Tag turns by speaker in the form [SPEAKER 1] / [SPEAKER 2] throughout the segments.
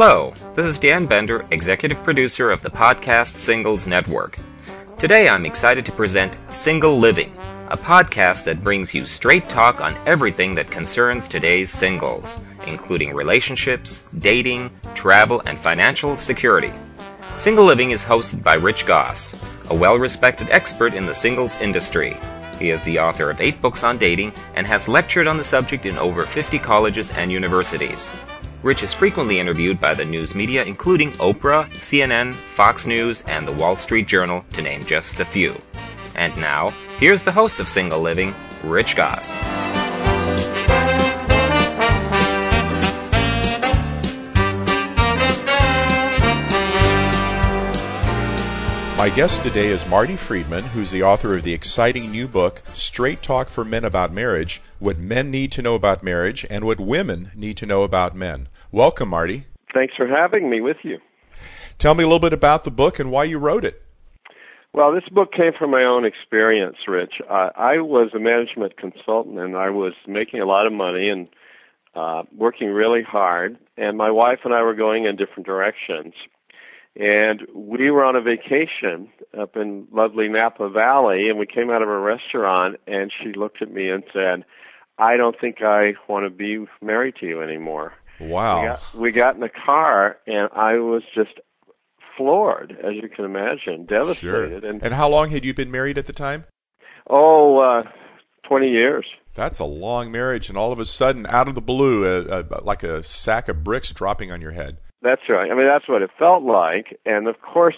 [SPEAKER 1] Hello, this is Dan Bender, executive producer of the podcast Singles Network. Today I'm excited to present Single Living, a podcast that brings you straight talk on everything that concerns today's singles, including relationships, dating, travel, and financial security. Single Living is hosted by Rich Gosse, a well respected expert in the singles industry. He is the author of eight books on dating and has lectured on the subject in over 50 colleges and universities. Rich is frequently interviewed by the news media, including Oprah, CNN, Fox News, and the Wall Street Journal, to name just a few. And now, here's the host of Single Living, Rich Gosse.
[SPEAKER 2] My guest today is Marty Friedman, who's the author of the exciting new book, Straight Talk for Men About Marriage What Men Need to Know About Marriage and What Women Need to Know About Men. Welcome, Marty.
[SPEAKER 3] Thanks for having me with you.
[SPEAKER 2] Tell me a little bit about the book and why you wrote it.
[SPEAKER 3] Well, this book came from my own experience, Rich. Uh, I was a management consultant and I was making a lot of money and uh, working really hard, and my wife and I were going in different directions. And we were on a vacation up in lovely Napa Valley, and we came out of a restaurant, and she looked at me and said, I don't think I want to be married to you anymore.
[SPEAKER 2] Wow.
[SPEAKER 3] We got, we got in the car, and I was just floored, as you can imagine, devastated.
[SPEAKER 2] Sure. And, and how long had you been married at the time?
[SPEAKER 3] Oh, uh, 20 years.
[SPEAKER 2] That's a long marriage, and all of a sudden, out of the blue, uh, uh, like a sack of bricks dropping on your head.
[SPEAKER 3] That's right. I mean, that's what it felt like. And of course,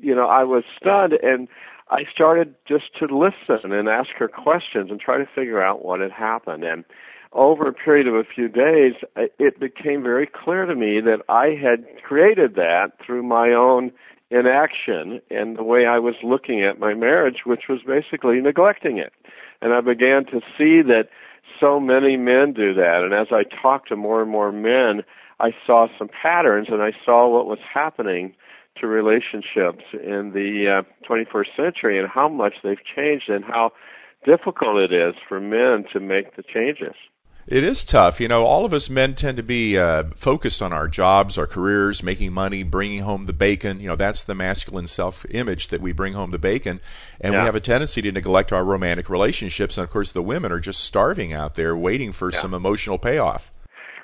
[SPEAKER 3] you know, I was stunned and I started just to listen and ask her questions and try to figure out what had happened. And over a period of a few days, it became very clear to me that I had created that through my own inaction and the way I was looking at my marriage, which was basically neglecting it. And I began to see that so many men do that. And as I talked to more and more men, I saw some patterns and I saw what was happening to relationships in the uh, 21st century and how much they've changed and how difficult it is for men to make the changes.
[SPEAKER 2] It is tough. You know, all of us men tend to be uh, focused on our jobs, our careers, making money, bringing home the bacon. You know, that's the masculine self image that we bring home the bacon. And yeah. we have a tendency to neglect our romantic relationships. And of course, the women are just starving out there waiting for yeah. some emotional payoff.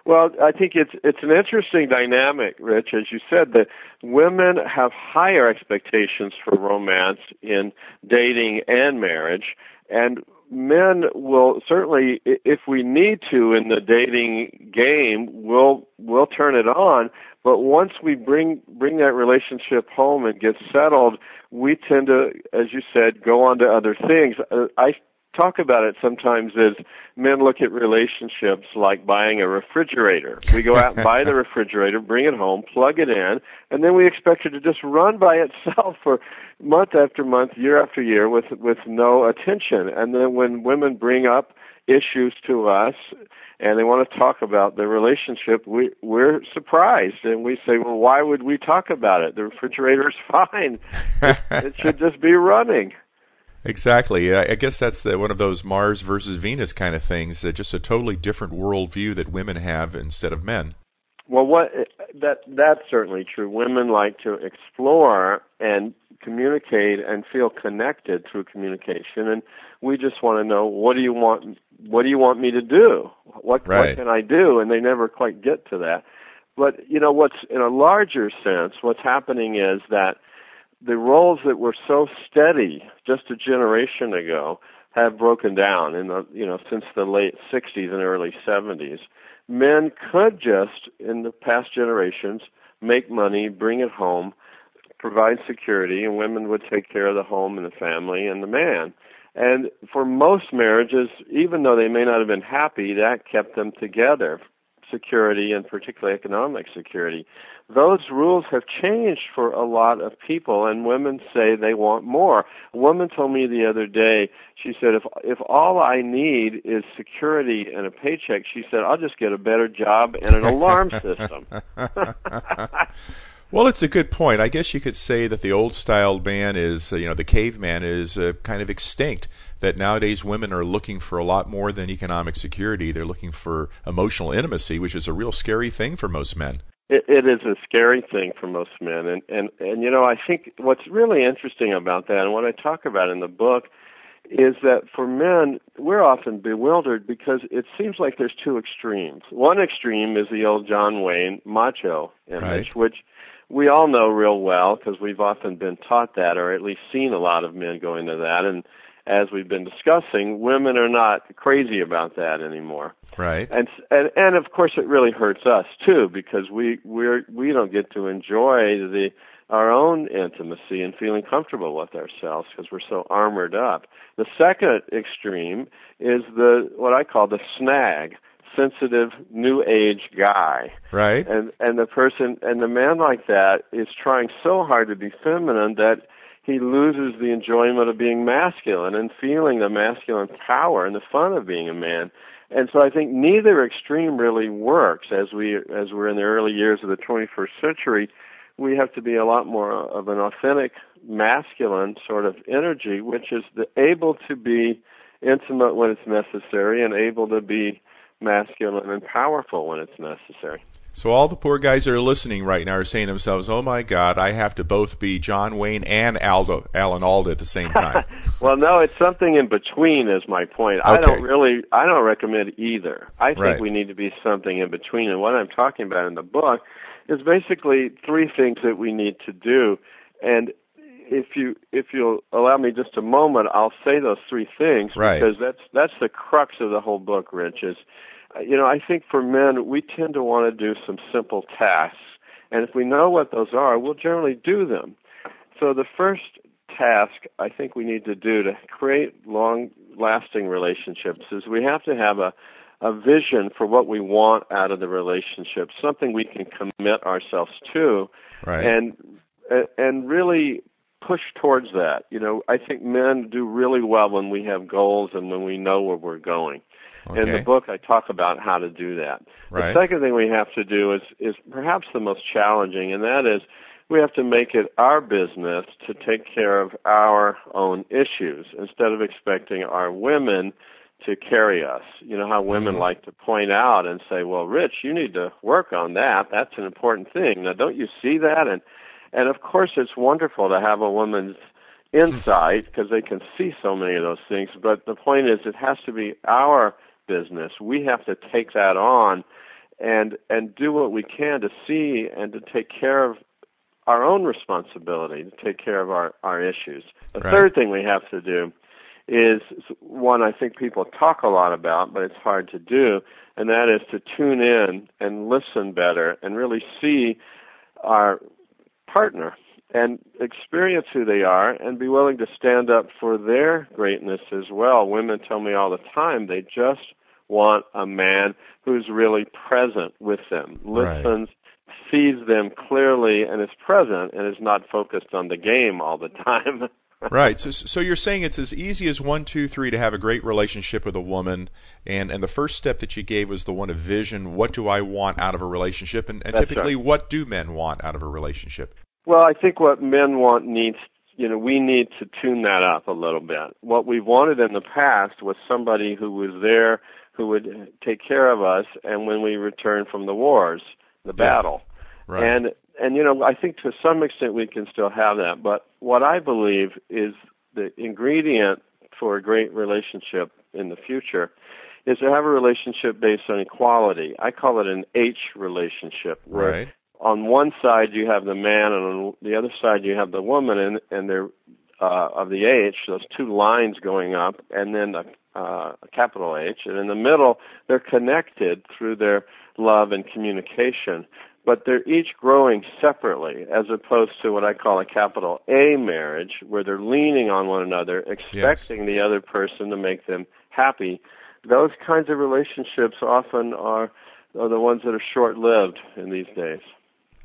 [SPEAKER 3] Well, I think it's it's an interesting dynamic, Rich. As you said, that women have higher expectations for romance in dating and marriage, and men will certainly, if we need to in the dating game, will will turn it on. But once we bring bring that relationship home and get settled, we tend to, as you said, go on to other things. Uh, I talk about it sometimes as men look at relationships like buying a refrigerator. We go out and buy the refrigerator, bring it home, plug it in, and then we expect it to just run by itself for month after month, year after year with with no attention. And then when women bring up issues to us and they want to talk about the relationship, we we're surprised and we say, "Well, why would we talk about it? The refrigerator's fine. it should just be running."
[SPEAKER 2] Exactly. I guess that's the, one of those Mars versus Venus kind of things. That just a totally different worldview that women have instead of men.
[SPEAKER 3] Well, what that that's certainly true. Women like to explore and communicate and feel connected through communication, and we just want to know what do you want? What do you want me to do? What
[SPEAKER 2] right.
[SPEAKER 3] what can I do? And they never quite get to that. But you know what's in a larger sense, what's happening is that the roles that were so steady just a generation ago have broken down in the you know since the late 60s and early 70s men could just in the past generations make money bring it home provide security and women would take care of the home and the family and the man. And for most marriages even though they may not have been happy that kept them together security and particularly economic security. Those rules have changed for a lot of people and women say they want more. A woman told me the other day, she said if if all I need is security and a paycheck, she said I'll just get a better job and an alarm system.
[SPEAKER 2] Well, it's a good point. I guess you could say that the old style man is, uh, you know, the caveman is uh, kind of extinct. That nowadays women are looking for a lot more than economic security. They're looking for emotional intimacy, which is a real scary thing for most men.
[SPEAKER 3] It, it is a scary thing for most men, and and and you know I think what's really interesting about that, and what I talk about in the book, is that for men we're often bewildered because it seems like there's two extremes. One extreme is the old John Wayne macho image,
[SPEAKER 2] right.
[SPEAKER 3] which we all know real well because we've often been taught that, or at least seen a lot of men going to that, and as we've been discussing, women are not crazy about that anymore.
[SPEAKER 2] Right.
[SPEAKER 3] And and and of course it really hurts us too because we we're we don't get to enjoy the our own intimacy and feeling comfortable with ourselves because we're so armored up. The second extreme is the what I call the snag, sensitive new age guy.
[SPEAKER 2] Right.
[SPEAKER 3] And and the person and the man like that is trying so hard to be feminine that he loses the enjoyment of being masculine and feeling the masculine power and the fun of being a man. And so I think neither extreme really works as we as we're in the early years of the 21st century. We have to be a lot more of an authentic masculine sort of energy, which is the, able to be intimate when it's necessary and able to be masculine and powerful when it's necessary.
[SPEAKER 2] So all the poor guys that are listening right now are saying to themselves, "Oh my God, I have to both be John Wayne and Aldo Alan Alda at the same time."
[SPEAKER 3] well, no, it's something in between. Is my point.
[SPEAKER 2] Okay.
[SPEAKER 3] I don't really, I don't recommend either. I think
[SPEAKER 2] Right.
[SPEAKER 3] we need to be something in between. And what I'm talking about in the book is basically three things that we need to do. And if you if you'll allow me just a moment, I'll say those three things
[SPEAKER 2] Right.
[SPEAKER 3] because that's that's the crux of the whole book, Rich. Is uh, you know I think for men we tend to want to do some simple tasks, and if we know what those are, we'll generally do them. So the first task I think we need to do to create long lasting relationships is we have to have a a vision for what we want out of the relationship, something we can commit ourselves to
[SPEAKER 2] right.
[SPEAKER 3] and and really push towards that. You know, I think men do really well when we have goals and when we know where we're going. In the book, I talk about how to do that.
[SPEAKER 2] Right.
[SPEAKER 3] The second thing we have to do is is perhaps the most challenging, and that is we have to make it our business to take care of our own issues instead of expecting our women to carry us. You know how women
[SPEAKER 2] Mhm.
[SPEAKER 3] like to point out and say, "Well, Rich, you need to work on that. That's an important thing." Now, don't you see that? And and of course, it's wonderful to have a woman's insight because they can see so many of those things. But the point is, it has to be our business. We have to take that on and and do what we can to see and to take care of our own responsibility to take care of our our issues. The
[SPEAKER 2] Right.
[SPEAKER 3] third thing we have to do is one I think people talk a lot about, but it's hard to do, and that is to tune in and listen better and really see our partner and experience who they are and be willing to stand up for their greatness as well. Women tell me all the time they just want a man who's really present with them,
[SPEAKER 2] Right.
[SPEAKER 3] listens, sees them clearly, and is present and is not focused on the game all the time.
[SPEAKER 2] right. So, so you're saying it's as easy as one, two, three to have a great relationship with a woman, and and the first step that you gave was the one of vision. What do I want out of a relationship, and, and typically,
[SPEAKER 3] right.
[SPEAKER 2] what do men want out of a relationship?
[SPEAKER 3] Well, I think what men want needs, you know, we need to tune that up a little bit. What we've wanted in the past was somebody who was there, who would take care of us, and when we return from the wars, the
[SPEAKER 2] Yes.
[SPEAKER 3] battle.
[SPEAKER 2] Right.
[SPEAKER 3] And and you know, I think to some extent we can still have that. But what I believe is the ingredient for a great relationship in the future is to have a relationship based on equality. I call it an H relationship, where
[SPEAKER 2] right.
[SPEAKER 3] On one side you have the man, and on the other side you have the woman, and and they're uh, of the H, those two lines going up, and then a, uh, a capital H, and in the middle they're connected through their love and communication, but they're each growing separately, as opposed to what I call a capital A marriage, where they're leaning on one another, expecting the other person to make them happy. Those kinds of relationships often are are the ones that are short-lived in these days.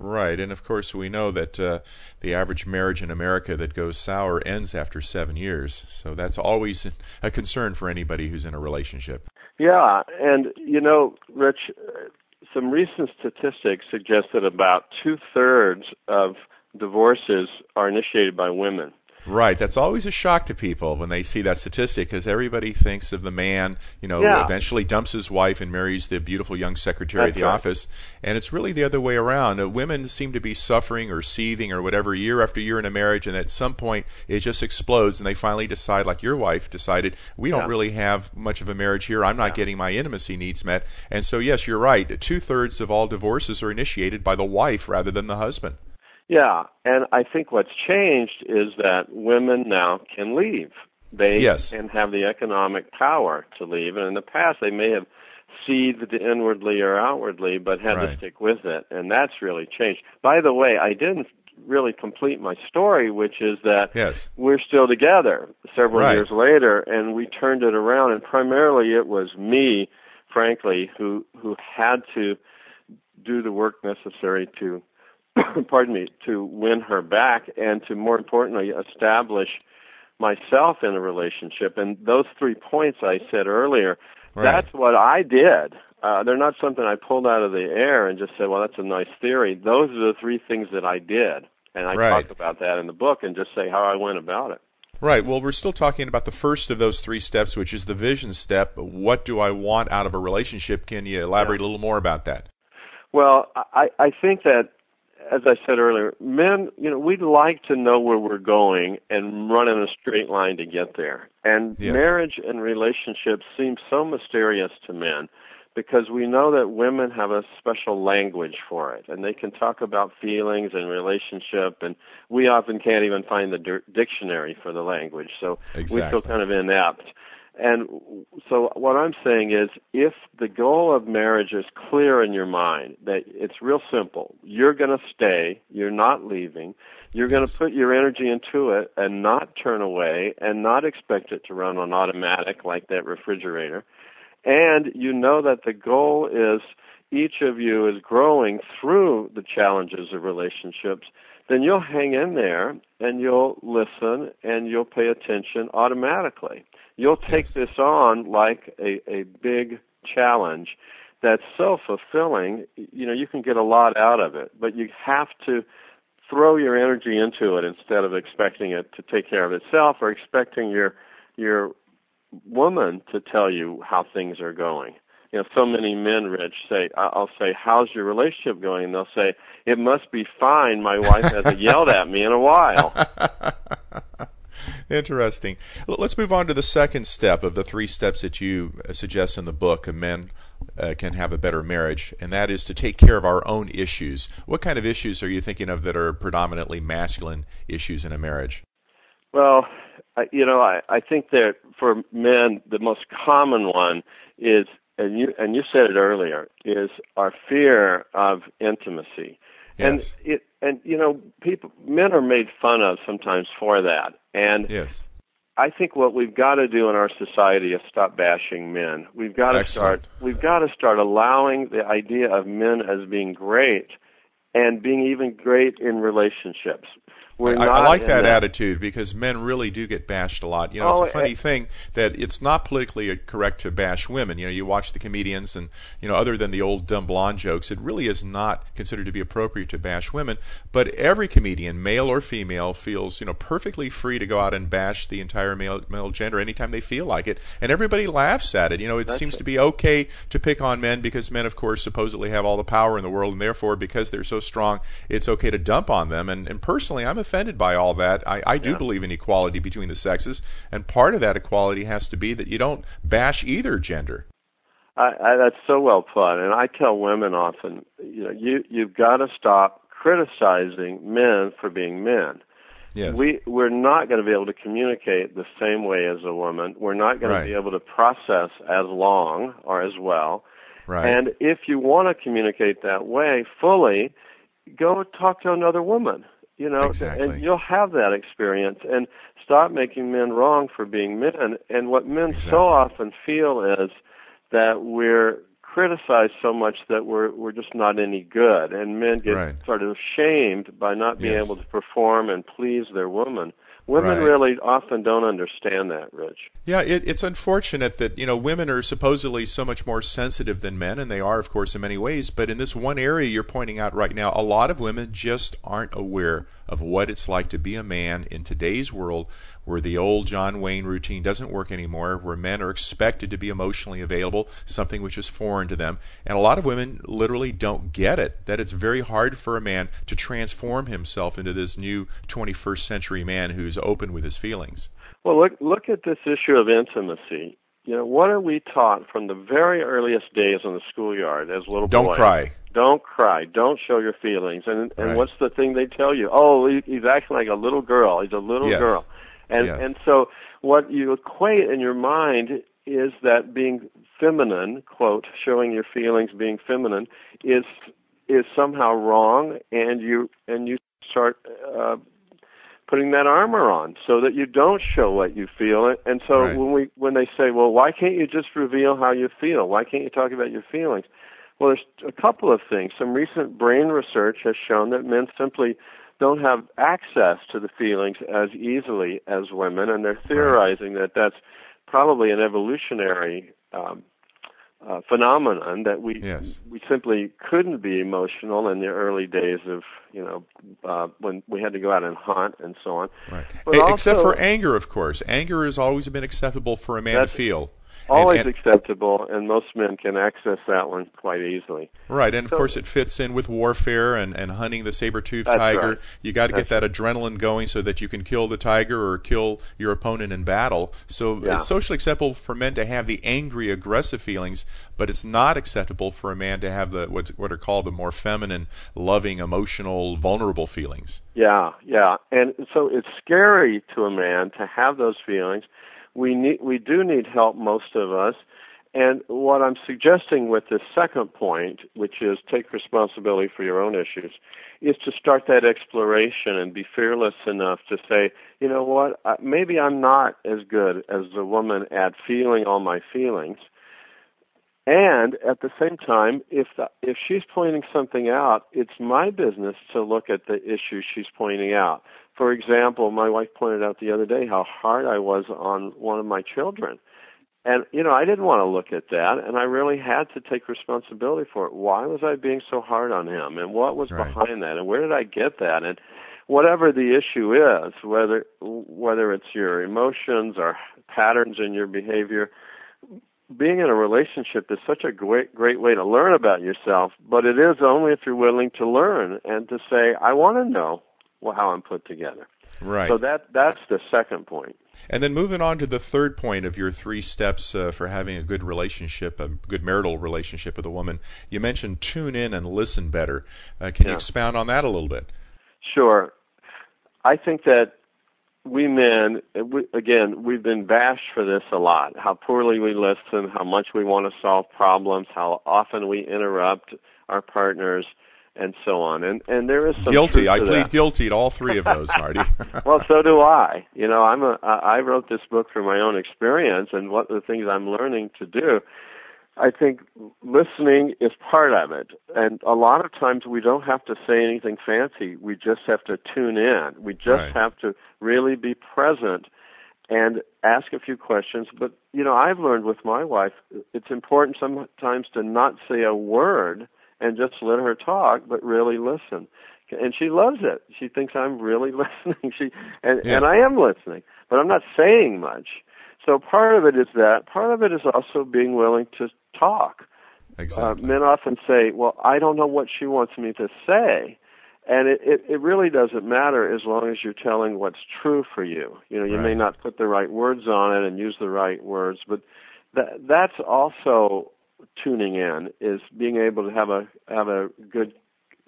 [SPEAKER 2] Right, and of course we know that uh, the average marriage in America that goes sour ends after seven years. So that's always a concern for anybody who's in a relationship.
[SPEAKER 3] Yeah, and you know, Rich, some recent statistics suggest that about two thirds of divorces are initiated by women.
[SPEAKER 2] Right. That's always a shock to people when they see that statistic because everybody thinks of the man, you know,
[SPEAKER 3] Yeah.
[SPEAKER 2] eventually dumps his wife and marries the beautiful young secretary
[SPEAKER 3] That's
[SPEAKER 2] at the
[SPEAKER 3] right.
[SPEAKER 2] office. And it's really the other way around. Uh, women seem to be suffering or seething or whatever year after year in a marriage, and at some point it just explodes, and they finally decide, like your wife decided, we don't
[SPEAKER 3] Yeah.
[SPEAKER 2] really have much of a marriage here. I'm not getting my intimacy needs met. And so, yes, you're right. Two thirds of all divorces are initiated by the wife rather than the husband.
[SPEAKER 3] Yeah, and I think what's changed is that women now can leave. They
[SPEAKER 2] Yes.
[SPEAKER 3] can have the economic power to leave, and in the past they may have seethed inwardly or outwardly, but had to stick with it, and that's really changed. By the way, I didn't really complete my story, which is that
[SPEAKER 2] Yes.
[SPEAKER 3] we're still together several
[SPEAKER 2] Right.
[SPEAKER 3] years later, and we turned it around. And primarily, it was me, frankly, who who had to do the work necessary to, pardon me, to win her back, and to more importantly establish myself in a relationship. And those three points I said earlier,
[SPEAKER 2] Right.
[SPEAKER 3] that's what I did. Uh, they're not something I pulled out of the air and just said, "Well, that's a nice theory." Those are the three things that I did, and I
[SPEAKER 2] Right.
[SPEAKER 3] talk about that in the book and just say how I went about it.
[SPEAKER 2] Right. Well, we're still talking about the first of those three steps, which is the vision step. What do I want out of a relationship? Can you elaborate a little more about that?
[SPEAKER 3] Well, I, I think that, as I said earlier, men, you know, we'd like to know where we're going and run in a straight line to get there. And
[SPEAKER 2] Yes.
[SPEAKER 3] marriage and relationships seem so mysterious to men because we know that women have a special language for it and they can talk about feelings and relationship and we often can't even find the dictionary for the language so we feel kind of inept and so what I'm saying is if the goal of marriage is clear in your mind that it's real simple you're going to stay you're not leaving you're going to put your energy into it and not turn away and not expect it to run on automatic like that refrigerator and you know that the goal is each of you is growing through the challenges of relationships, then you'll hang in there and you'll listen and you'll pay attention automatically. You'll take
[SPEAKER 2] Yes.
[SPEAKER 3] this on like a, a big challenge that's so fulfilling. You know, you can get a lot out of it, but you have to throw your energy into it instead of expecting it to take care of itself or expecting your your woman to tell you how things are going. You know, so many men, Rich, say, I- I'll say, how's your relationship going? And they'll say, it must be fine. My wife hasn't yelled at me in a while.
[SPEAKER 2] Interesting. Let's move on to the second step of the three steps that you uh, suggest in the book. of Men uh, can have a better marriage, and that is to take care of our own issues. What kind of issues are you thinking of that are predominantly masculine issues in a marriage?
[SPEAKER 3] Well, I, you know, I, I think that for men, the most common one is, and you and you said it earlier, is our fear of intimacy.
[SPEAKER 2] Yes.
[SPEAKER 3] And it and you know, people men are made fun of sometimes for that. And
[SPEAKER 2] Yes.
[SPEAKER 3] I think what we've got to do in our society is stop bashing men. We've got to
[SPEAKER 2] Excellent.
[SPEAKER 3] start we've got to start allowing the idea of men as being great and being even great in relationships.
[SPEAKER 2] I, I like
[SPEAKER 3] in
[SPEAKER 2] that, attitude because men really do get bashed a lot. You know,
[SPEAKER 3] Oh,
[SPEAKER 2] it's a funny
[SPEAKER 3] eh.
[SPEAKER 2] thing that it's not politically correct to bash women. You know, you watch the comedians, and you know, other than the old dumb blonde jokes, it really is not considered to be appropriate to bash women. But every comedian, male or female, feels you know perfectly free to go out and bash the entire male male gender anytime they feel like it, and everybody laughs at it. You know, it seems
[SPEAKER 3] it.
[SPEAKER 2] to be okay to pick on men because men, of course, supposedly have all the power in the world, and therefore, because they're so strong, it's okay to dump on them. And, and personally, I'm offended by all that. I, I do
[SPEAKER 3] Yeah.
[SPEAKER 2] believe in equality between the sexes, and part of that equality has to be that you don't bash either gender.
[SPEAKER 3] I, I, that's so well put, and I tell women often, you know, you you've got to stop criticizing men for being men.
[SPEAKER 2] Yes.
[SPEAKER 3] We we're not going to be able to communicate the same way as a woman. We're not going
[SPEAKER 2] Right.
[SPEAKER 3] to be able to process as long or as well.
[SPEAKER 2] right.
[SPEAKER 3] And if you want to communicate that way fully, go talk to another woman. You know,
[SPEAKER 2] Exactly.
[SPEAKER 3] and you'll have that experience. And stop making men wrong for being men. And what men
[SPEAKER 2] Exactly.
[SPEAKER 3] so often feel is that we're criticized so much that we're we're just not any good, and men get
[SPEAKER 2] Right.
[SPEAKER 3] sort of shamed by not being
[SPEAKER 2] Yes.
[SPEAKER 3] able to perform and please their woman. Women
[SPEAKER 2] Right.
[SPEAKER 3] really often don't understand that, Rich.
[SPEAKER 2] Yeah, it, it's unfortunate that you know women are supposedly so much more sensitive than men, and they are, of course, in many ways. But in this one area you're pointing out right now, a lot of women just aren't aware of what it's like to be a man in today's world, where the old John Wayne routine doesn't work anymore, where men are expected to be emotionally available, something which is foreign to them, and a lot of women literally don't get it. That it's very hard for a man to transform himself into this new 21st century man who's open with his feelings.
[SPEAKER 3] Well, look look at this issue of intimacy. You know, what are we taught from the very earliest days in the schoolyard as little boys?
[SPEAKER 2] Don't
[SPEAKER 3] boys?
[SPEAKER 2] cry.
[SPEAKER 3] Don't cry. Don't show your feelings. And and
[SPEAKER 2] Right.
[SPEAKER 3] what's the thing they tell you? Oh, he's acting like a little girl. He's a little
[SPEAKER 2] Yes.
[SPEAKER 3] girl. And
[SPEAKER 2] Yes.
[SPEAKER 3] and so what you equate in your mind is that being feminine, quote, showing your feelings, being feminine, is is somehow wrong, and you and you start uh, putting that armor on so that you don't show what you feel. And so
[SPEAKER 2] Right.
[SPEAKER 3] when we when they say, "Well, why can't you just reveal how you feel? Why can't you talk about your feelings?" Well, there's a couple of things. Some recent brain research has shown that men simply don't have access to the feelings as easily as women, and they're theorizing that that's probably an evolutionary um, uh, phenomenon that we
[SPEAKER 2] Yes.
[SPEAKER 3] we simply couldn't be emotional in the early days of you know uh, when we had to go out and hunt and so on.
[SPEAKER 2] Right.
[SPEAKER 3] But
[SPEAKER 2] Except
[SPEAKER 3] also-
[SPEAKER 2] for anger, of course. Anger has always been acceptable for a man to feel.
[SPEAKER 3] Always
[SPEAKER 2] and-
[SPEAKER 3] acceptable, and most men can access that one quite easily.
[SPEAKER 2] right, and of course it fits in with warfare and, and hunting the saber-toothed tiger.
[SPEAKER 3] right.
[SPEAKER 2] You got to get that adrenaline going so that you can kill the tiger or kill your opponent in battle. So
[SPEAKER 3] Yeah.
[SPEAKER 2] it's socially acceptable for men to have the angry, aggressive feelings, but it's not acceptable for a man to have the what what are called the more feminine, loving, emotional, vulnerable feelings.
[SPEAKER 3] Yeah, yeah, and so it's scary to a man to have those feelings. We need, we do need help, most of us. And what I'm suggesting with this second point, which is take responsibility for your own issues, is to start that exploration and be fearless enough to say, you know what, maybe I'm not as good as the woman at feeling all my feelings. And at the same time, if the, if she's pointing something out, it's my business to look at the issue she's pointing out. For example, my wife pointed out the other day how hard I was on one of my children. And you know, I didn't want to look at that, and I really had to take responsibility for it. Why was I being so hard on him, and what was
[SPEAKER 2] Right.
[SPEAKER 3] behind that, and where did I get that? And whatever the issue is, whether whether it's your emotions or patterns in your behavior, being in a relationship is such a great great way to learn about yourself. But it is only if you're willing to learn and to say, I want to know well, how I'm put together.
[SPEAKER 2] Right.
[SPEAKER 3] So that that's the second point.
[SPEAKER 2] And then moving on to the third point of your three steps uh, for having a good relationship, a good marital relationship with a woman, you mentioned tune in and listen better. Uh, can you expound on that a little bit?
[SPEAKER 3] Sure. I think that we men, we, again, we've been bashed for this a lot. How poorly we listen, how much we want to solve problems, how often we interrupt our partners, and so on. And and there is some
[SPEAKER 2] guilty. I plead
[SPEAKER 3] that.
[SPEAKER 2] guilty to all three of those, Marty.
[SPEAKER 3] well, so do I. You know, I'm a. I I wrote this book from my own experience and what the things I'm learning to do. I think listening is part of it, and a lot of times we don't have to say anything fancy. We just have to tune in. We just
[SPEAKER 2] Right.
[SPEAKER 3] have to really be present and ask a few questions. But you know, I've learned with my wife, it's important sometimes to not say a word and just let her talk, but really listen. And she loves it. She thinks I'm really listening. She and
[SPEAKER 2] Yes.
[SPEAKER 3] and I am listening, but I'm not saying much. So part of it is that. Part of it is also being willing to talk.
[SPEAKER 2] exactly.
[SPEAKER 3] Uh, men often say, "Well, I don't know what she wants me to say," and it, it it really doesn't matter as long as you're telling what's true for you. You know, you may not put the right words on it and use the right words, but that that's also tuning in is being able to have a have a good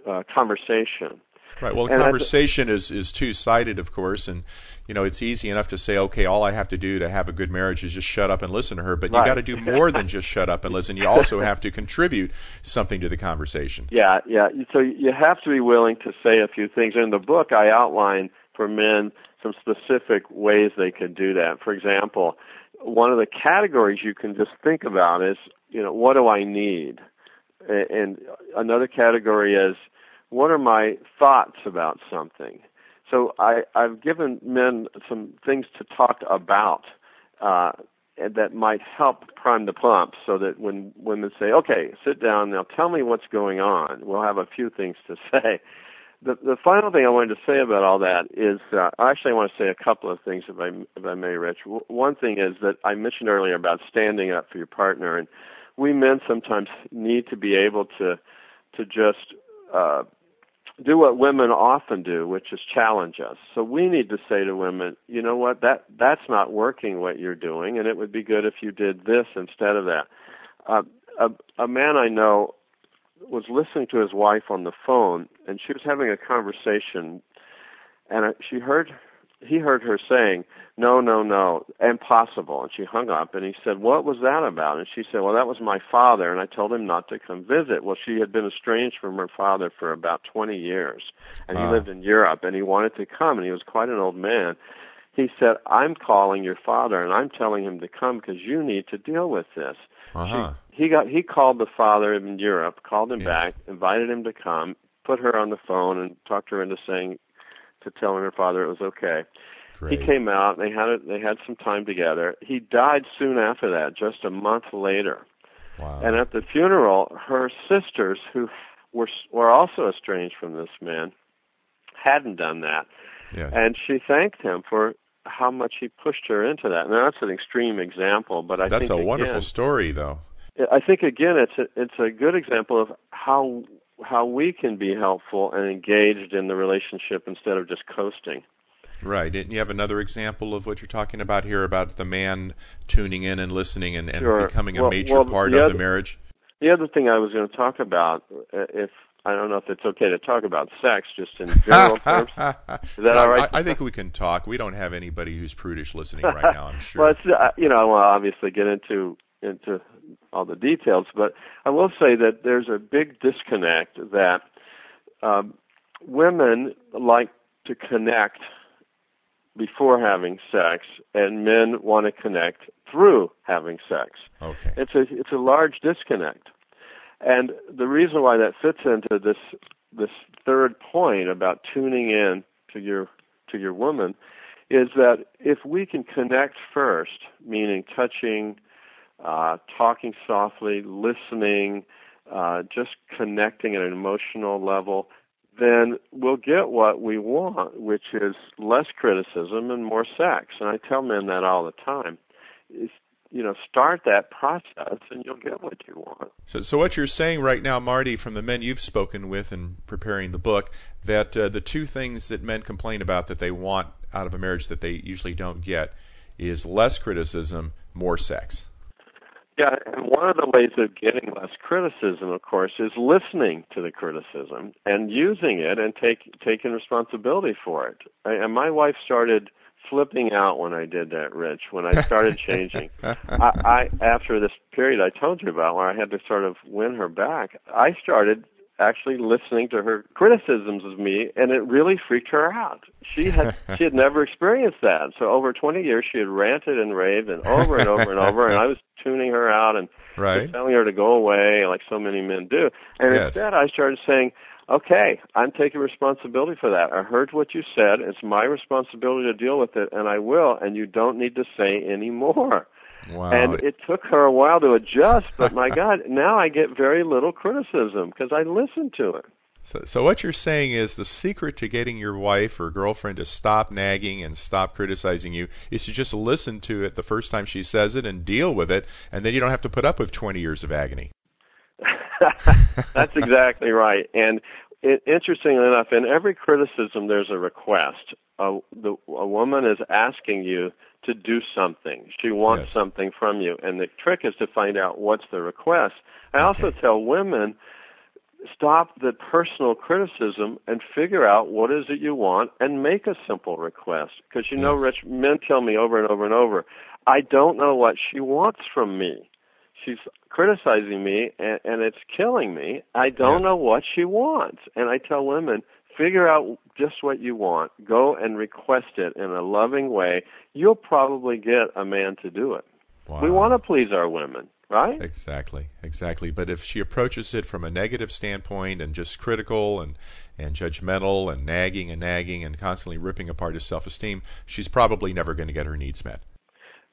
[SPEAKER 3] uh, conversation.
[SPEAKER 2] Right. Well,
[SPEAKER 3] And I th-
[SPEAKER 2] conversation is is two sided, of course, and you know it's easy enough to say, okay, all I have to do to have a good marriage is just shut up and listen to her. But you got to do more than just shut up and listen. You also have to contribute something to the conversation.
[SPEAKER 3] Yeah, yeah. So you have to be willing to say a few things. In the book, I outline for men some specific ways they could do that. For example, one of the categories you can just think about is, you know, what do I need? And another category is, what are my thoughts about something? so I, I've given men some things to talk about uh, that might help prime the pump, so that when women say, "Okay, sit down now, tell me what's going on," we'll have a few things to say. The, the final thing I wanted to say about all that is, uh, actually, I want to say a couple of things, if I if I may, Rich. W- one thing is that I mentioned earlier about standing up for your partner, and we men sometimes need to be able to to just uh, do what women often do, which is challenge us. So we need to say to women, you know what, that that's not working what you're doing, and it would be good if you did this instead of that. Uh, a, a man I know was listening to his wife on the phone, and she was having a conversation, and she heard he heard her saying, "No, no, no, impossible." And she hung up, and he said, "What was that about?" And she said, "Well, that was my father, and I told him not to come visit." Well, she had been estranged from her father for about 20 years, and he uh. lived in Europe, and he wanted to come, and he was quite an old man. He said, "I'm calling your father, and I'm telling him to come because you need to deal with this."
[SPEAKER 2] Uh-huh.
[SPEAKER 3] She, he got he called the father in Europe, called him yes. back, invited him to come, put her on the phone, and talked her into saying to telling her father it was okay.
[SPEAKER 2] Great.
[SPEAKER 3] He came out. They had it. They had some time together. He died soon after that, just a month later.
[SPEAKER 2] Wow.
[SPEAKER 3] And at the funeral, her sisters, who were were also estranged from this man, hadn't done that.
[SPEAKER 2] Yes.
[SPEAKER 3] And she thanked him for how much he pushed her into that. Now that's an extreme example, but I
[SPEAKER 2] that's
[SPEAKER 3] think
[SPEAKER 2] a wonderful
[SPEAKER 3] again,
[SPEAKER 2] story, though.
[SPEAKER 3] I think again, it's a, it's a good example of how how we can be helpful and engaged in the relationship instead of just coasting.
[SPEAKER 2] Right. Didn't you have another example of what you're talking about here about the man tuning in and listening and, and
[SPEAKER 3] sure.
[SPEAKER 2] becoming
[SPEAKER 3] well,
[SPEAKER 2] a major
[SPEAKER 3] well,
[SPEAKER 2] part
[SPEAKER 3] the
[SPEAKER 2] of
[SPEAKER 3] other,
[SPEAKER 2] the marriage?
[SPEAKER 3] The other thing I was going to talk about, uh, if I don't know if it's okay to talk about sex, just in general terms. Is that
[SPEAKER 2] no,
[SPEAKER 3] all right?
[SPEAKER 2] I, I, think we can talk. We don't have anybody who's prudish listening right now. I'm sure.
[SPEAKER 3] well, it's, uh, you know, I want to obviously get into into all the details, but I will say that there's a big disconnect that um, women like to connect before having sex, and men want to connect through having sex.
[SPEAKER 2] Okay.
[SPEAKER 3] It's a it's a large disconnect, and the reason why that fits into this this third point about tuning in to your to your woman is that if we can connect first, meaning touching, uh, talking softly, listening, uh, just connecting at an emotional level, then we'll get what we want, which is less criticism and more sex. And I tell men that all the time. Is you know, start that process and you'll get what you want.
[SPEAKER 2] So, so what you're saying right now, Marty, from the men you've spoken with in preparing the book, that uh, the two things that men complain about that they want out of a marriage that they usually don't get is less criticism, more sex.
[SPEAKER 3] Yeah, and one of the ways of getting less criticism, of course, is listening to the criticism and using it and take taking responsibility for it. And my wife started flipping out when I did that, Rich. When I started changing, I, I after this period I told you about, where I had to sort of win her back, I started actually listening to her criticisms of me and it really freaked her out. She had she had never experienced that. So over 20 years she had ranted and raved and over and over and over and I was tuning her out and
[SPEAKER 2] right.
[SPEAKER 3] telling her to go away like so many men do. And
[SPEAKER 2] yes.
[SPEAKER 3] instead I started saying, "Okay, I'm taking responsibility for that. I heard what you said. It's my responsibility to deal with it and I will and you don't need to say any more."
[SPEAKER 2] Wow.
[SPEAKER 3] And it took her a while to adjust, but my God, now I get very little criticism because I listen to it.
[SPEAKER 2] So, so what you're saying is the secret to getting your wife or girlfriend to stop nagging and stop criticizing you is to just listen to it the first time she says it and deal with it, and then you don't have to put up with 20 years of agony.
[SPEAKER 3] That's exactly right. And it, interestingly enough, in every criticism, there's a request. A, the, a woman is asking you to do something. She wants
[SPEAKER 2] yes.
[SPEAKER 3] something from you. And the trick is to find out what's the request. I
[SPEAKER 2] okay.
[SPEAKER 3] also tell women stop the personal criticism and figure out what is it you want and make a simple request. Because you know. Rich, men tell me over and over and over, I don't know what she wants from me. She's criticizing me and, and it's killing me. I don't
[SPEAKER 2] yes.
[SPEAKER 3] know what she wants. And I tell women, figure out just what you want. Go and request it in a loving way. You'll probably get a man to do it.
[SPEAKER 2] Wow.
[SPEAKER 3] We want to please our women, right?
[SPEAKER 2] Exactly, exactly. But if she approaches it from a negative standpoint and just critical and and judgmental and nagging and nagging and constantly ripping apart his self-esteem, she's probably never going to get her needs met.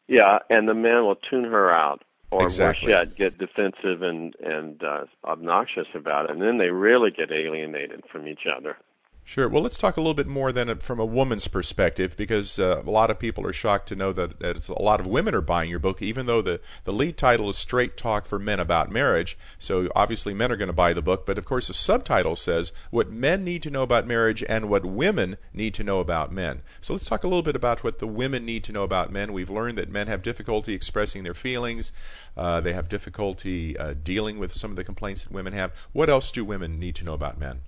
[SPEAKER 3] Yeah, and the man will tune her out, or
[SPEAKER 2] exactly.
[SPEAKER 3] worse yet, get defensive and and uh, obnoxious about it, and then they really get alienated from each other.
[SPEAKER 2] Sure. Well, let's talk a little bit more then from a woman's perspective, because uh, a lot of people are shocked to know that, that a lot of women are buying your book, even though the, the lead title is Straight Talk for Men About Marriage. So obviously men are going to buy the book, but of course the subtitle says what men need to know about marriage and what women need to know about men. So let's talk a little bit about what the women need to know about men. We've learned that men have difficulty expressing their feelings, uh, they have difficulty uh, dealing with some of the complaints that women have. What else do women need to know about men?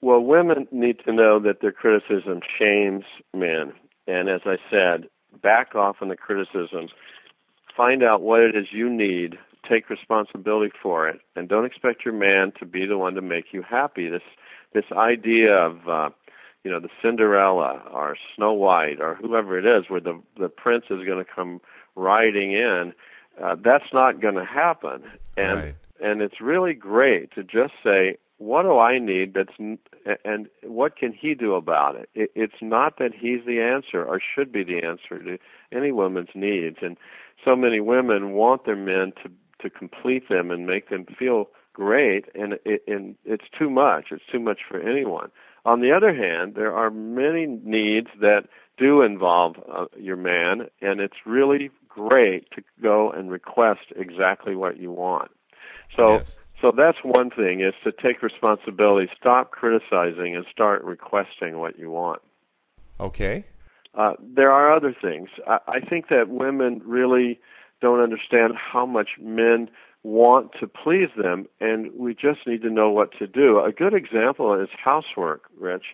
[SPEAKER 3] Well, women need to know that their criticism shames men. And as I said, back off on the criticisms. Find out what it is you need. Take responsibility for it, and don't expect your man to be the one to make you happy. This this idea of uh, you know the Cinderella or Snow White or whoever it is, where the the prince is going to come riding in, uh, that's not going to happen. And
[SPEAKER 2] right.
[SPEAKER 3] and it's really great to just say, what do I need that's and what can he do about it? it? It's not that he's the answer or should be the answer to any woman's needs, and so many women want their men to to complete them and make them feel great, and it, and it's too much. It's too much for anyone. On the other hand, there are many needs that do involve uh, your man, and it's really great to go and request exactly what you want. So.
[SPEAKER 2] Yes
[SPEAKER 3] so that's one thing is to take responsibility, stop criticizing, and start requesting what you want.
[SPEAKER 2] Okay.
[SPEAKER 3] Uh, there are other things. I, I think that women really don't understand how much men want to please them, and we just need to know what to do. A good example is housework, Rich.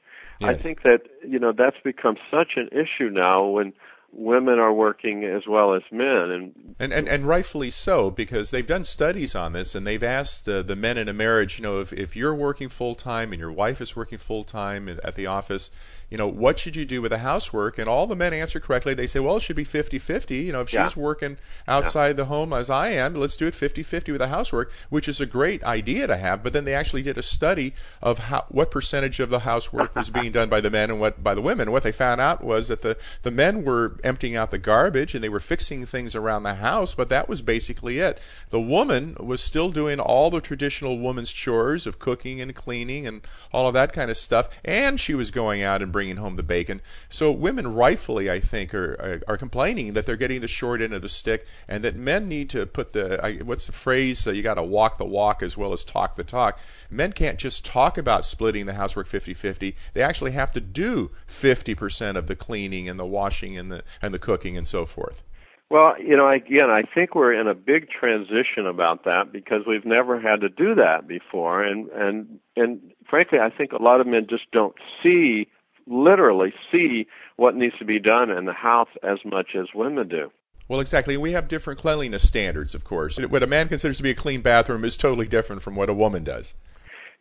[SPEAKER 2] Yes.
[SPEAKER 3] I think that you know that's become such an issue now when women are working as well as men. And
[SPEAKER 2] and and, and rightfully so because they've done studies on this and they've asked uh, the men in a marriage you know if, if you're working full time and your wife is working full time at the office you know, what should you do with the housework? And all the men answer correctly. They say, well, it should be 50 50. You know, if
[SPEAKER 3] yeah.
[SPEAKER 2] she's working outside
[SPEAKER 3] yeah.
[SPEAKER 2] the home as I am, let's do it 50 50 with the housework, which is a great idea to have. But then they actually did a study of how, what percentage of the housework was being done by the men and what by the women. And what they found out was that the, the men were emptying out the garbage and they were fixing things around the house, but that was basically it. The woman was still doing all the traditional woman's chores of cooking and cleaning and all of that kind of stuff. And she was going out and bringing home the bacon. So women, rightfully, I think, are, are, are complaining that they're getting the short end of the stick, and that men need to put the I, what's the phrase? Uh, you got to walk the walk as well as talk the talk. Men can't just talk about splitting the housework 50-50. They actually have to do 50% of the cleaning and the washing and the and the cooking and so forth.
[SPEAKER 3] Well, you know, again, I think we're in a big transition about that because we've never had to do that before, and and and frankly, I think a lot of men just don't see literally see what needs to be done in the house as much as women do.
[SPEAKER 2] Well, exactly. We have different cleanliness standards, of course. What a man considers to be a clean bathroom is totally different from what a woman does.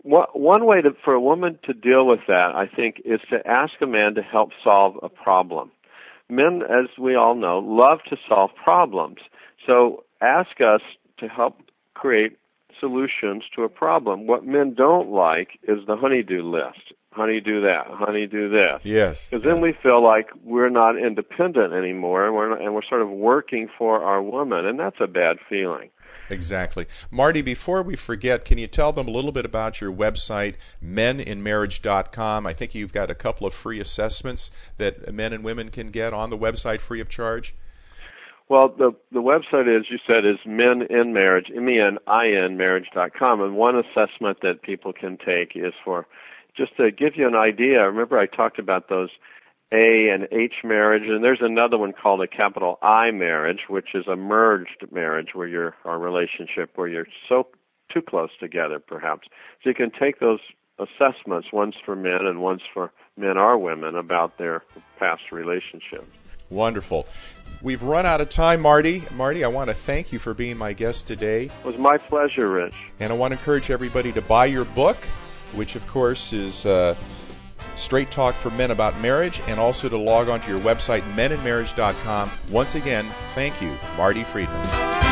[SPEAKER 3] One way to, for a woman to deal with that, I think, is to ask a man to help solve a problem. Men, as we all know, love to solve problems. So ask us to help create solutions to a problem. What men don't like is the honeydew list honey do that, honey do this.
[SPEAKER 2] Yes.
[SPEAKER 3] Because then
[SPEAKER 2] yes.
[SPEAKER 3] we feel like we're not independent anymore, and we're not, and we're sort of working for our woman, and that's a bad feeling.
[SPEAKER 2] Exactly. Marty, before we forget, can you tell them a little bit about your website, meninmarriage.com? I think you've got a couple of free assessments that men and women can get on the website free of charge.
[SPEAKER 3] Well, the the website, as you said, is Men in Marriage, M E N I N Marriage.com, and one assessment that people can take is for just to give you an idea, remember I talked about those A and H marriage, and there's another one called a capital I marriage, which is a merged marriage where you're a relationship where you're so too close together, perhaps. So you can take those assessments, one's for men and one's for men or women, about their past relationships.
[SPEAKER 2] Wonderful. We've run out of time, Marty. Marty, I want to thank you for being my guest today.
[SPEAKER 3] It was my pleasure, Rich.
[SPEAKER 2] And I want to encourage everybody to buy your book which of course is uh, Straight Talk for Men About Marriage, and also to log on to your website, meninmarriage.com. Once again, thank you, Marty Friedman.